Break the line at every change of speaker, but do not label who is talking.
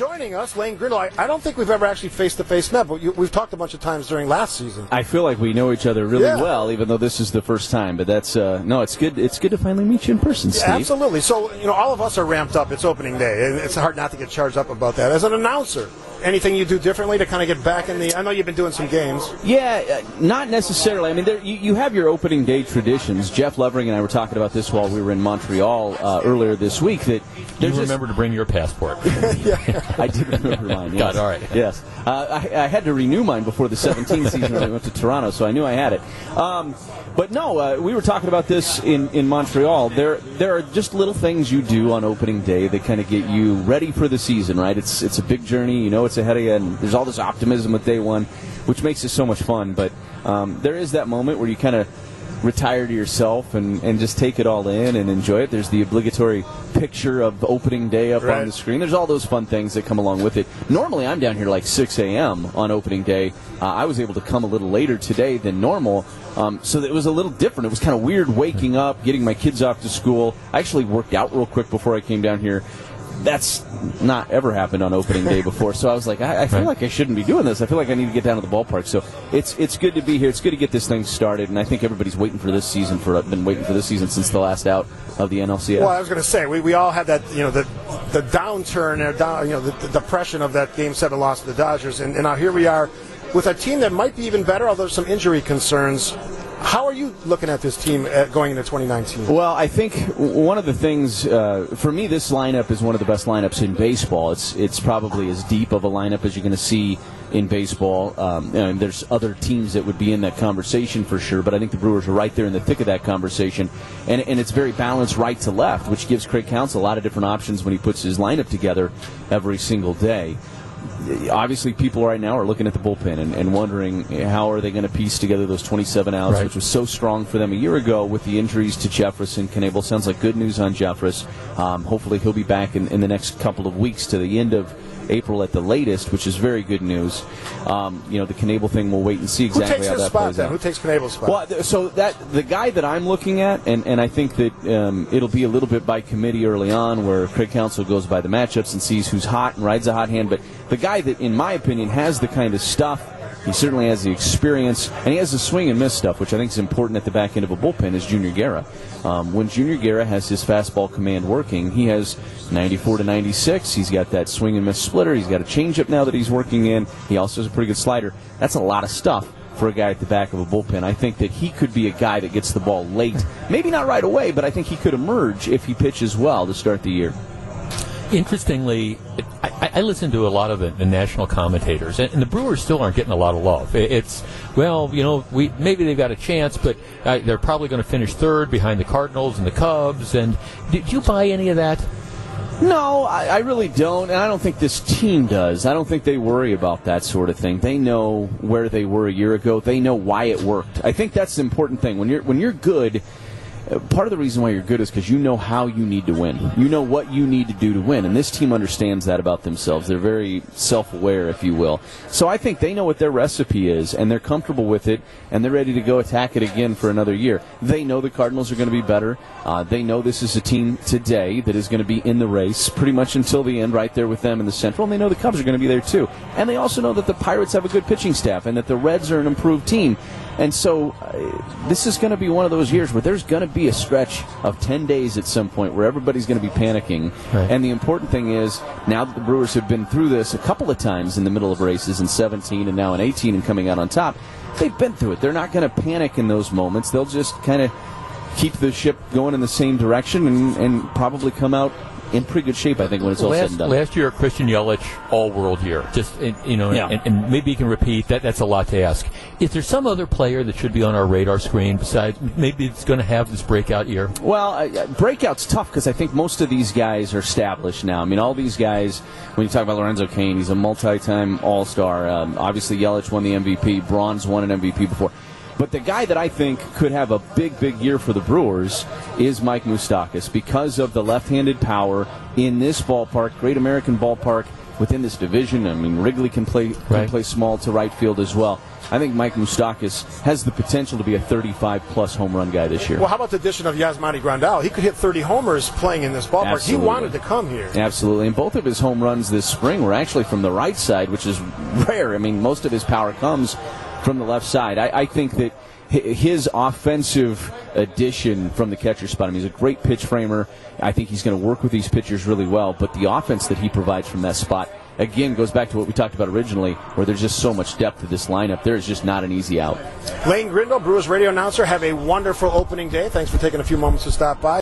Joining us, Lane Grindle. I, I don't think we've ever actually face to face met, but you, we've talked a bunch of times during last season.
I feel like we know each other really
Yeah.
well, even though this is the first time. But that's uh, no, it's good. It's good to finally meet you in person, Steve.
Absolutely. So, you know, all of us are ramped up. It's opening day, and it's hard not to get charged up about that. As an announcer, anything you do differently to kind of get back in the? I know you've been doing some games.
Yeah, uh, not necessarily. I mean, there, you, you have your opening day traditions. Jeff Levering and I were talking about this while we were in Montreal uh, earlier this week. That
You
there's just-
remember to bring your passport.
I did remember mine. Yes.
Got it, all right.
Yes, uh, I, I had to renew mine before the 17 season when I went to Toronto, so I knew I had it. Um, but no, uh, we were talking about this in, in Montreal. There there are just little things you do on opening day that kind of get you ready for the season, right? It's it's a big journey. You know it's ahead of you, and there's all this optimism with day one, which makes it so much fun. But um, there is that moment where you kind of retire to yourself and, and just take it all in and enjoy it. There's the obligatory picture of opening day up on the screen. There's all those fun things that come along with it. Normally, I'm down here like 6 a.m. on opening day. Uh, I was able to come a little later today than normal, um, so it was a little different. It was kind of weird waking up, getting my kids off to school. I actually worked out real quick before I came down here. That's not ever happened on opening day before, so I was like, I, I feel
Right.
like I shouldn't be doing this. I feel like I need to get down to the ballpark. So it's it's good to be here. It's good to get this thing started, and I think everybody's waiting for this season. For been waiting for this season since the last out of the NLCS.
Well, I was going to say we, we all had that you know the the downturn or down you know the, the depression of that game seven loss to the Dodgers, and, and now here we are with a team that might be even better, although some injury concerns. How are you looking at this team uh, going into 2019?
Well, I think one of the things uh, for me, this lineup is one of the best lineups in baseball. It's it's probably as deep of a lineup as you're going to see in baseball. Um, and there's other teams that would be in that conversation for sure, but I think the Brewers are right there in the thick of that conversation, and and it's very balanced right to left, which gives Craig Counsell a lot of different options when he puts his lineup together every single day obviously people right now are looking at the bullpen and, and wondering how are they going to piece together those 27 outs,
Right.
which was so strong for them a year ago with the injuries to Jefferson. Knebel sounds like good news on Jeffress. Um, hopefully he'll be back in, in the next couple of weeks to the end of April at the latest, which is very good news. Um, you know, the Knebel thing, we'll wait and see
Who
exactly
takes
how
his
that
spot
plays
then?
out.
Who takes Knebel's spot?
Well, th- so that the guy that I'm looking at, and, and I think that um, it'll be a little bit by committee early on, where Craig Counsell goes by the matchups and sees who's hot and rides a hot hand. But the guy that, in my opinion, has the kind of stuff. He certainly has the experience, and he has the swing and miss stuff, which I think is important at the back end of a bullpen. Is Junior Guerra? Um, when Junior Guerra has his fastball command working, he has 94 to 96. He's got that swing and miss splitter. He's got a changeup now that he's working in. He also has a pretty good slider. That's a lot of stuff for a guy at the back of a bullpen. I think that he could be a guy that gets the ball late. Maybe not right away, but I think he could emerge if he pitches well to start the year.
Interestingly, I, I listen to a lot of the, the national commentators, and, and the Brewers still aren't getting a lot of love. It- it's well, you know, we maybe they've got a chance, but uh, they're probably going to finish third behind the Cardinals and the Cubs. And did you buy any of that?
No, I, I really don't, and I don't think this team does. I don't think they worry about that sort of thing. They know where they were a year ago. They know why it worked. I think that's the important thing. When you're when you're good, part of the reason why you're good is because you know how you need to win. You know what you need to do to win, and this team understands that about themselves. They're very self-aware, if you will. So I think they know what their recipe is, and they're comfortable with it, and they're ready to go attack it again for another year. They know the Cardinals are going to be better. Uh, they know this is a team today that is going to be in the race pretty much until the end, right there with them in the Central. And they know the Cubs are going to be there too. And they also know that the Pirates have a good pitching staff and that the Reds are an improved team. And so uh, this is going to be one of those years where there's going to be a stretch of 10 days at some point where everybody's going to be panicking.
Right.
And the important thing is now that the Brewers have been through this a couple of times in the middle of races in 17 and now in 18 and coming out on top, they've been through it. They're not going to panic in those moments. They'll just kind of keep the ship going in the same direction and, and probably come out in pretty good shape, I think, when it's all said and done.
last year, Christian Yelich, all world year. Just you know,
Yeah.
and, and maybe you can repeat that. That's a lot to ask. Is there some other player that should be on our radar screen besides maybe it's going to have this breakout year?
Well, uh, breakout's tough because I think most of these guys are established now. I mean, all these guys, when you talk about Lorenzo Cain, he's a multi-time All-Star. Um, obviously, Yelich won the MVP. Braun's won an MVP before. But the guy that I think could have a big, big year for the Brewers is Mike Moustakas because of the left-handed power in this ballpark, Great American Ballpark. within this division. I mean, Wrigley can play can
Right.
play small to right field as well. I think Mike Moustakas has the potential to be a 35 plus home run guy this year.
Well, how about the addition of Yasmani Grandal? He could hit 30 homers playing in this ballpark.
Absolutely.
He wanted to come here.
Absolutely. And both of his home runs this spring were actually from the right side, which is rare. I mean, most of his power comes from the left side. I, I think that his offensive addition from the catcher spot, I mean, he's a great pitch framer. I think he's going to work with these pitchers really well. But the offense that he provides from that spot, again, goes back to what we talked about originally, where there's just so much depth to this lineup. There is just not an easy out.
Lane Grindle, Brewers radio announcer, have a wonderful opening day. Thanks for taking a few moments to stop by.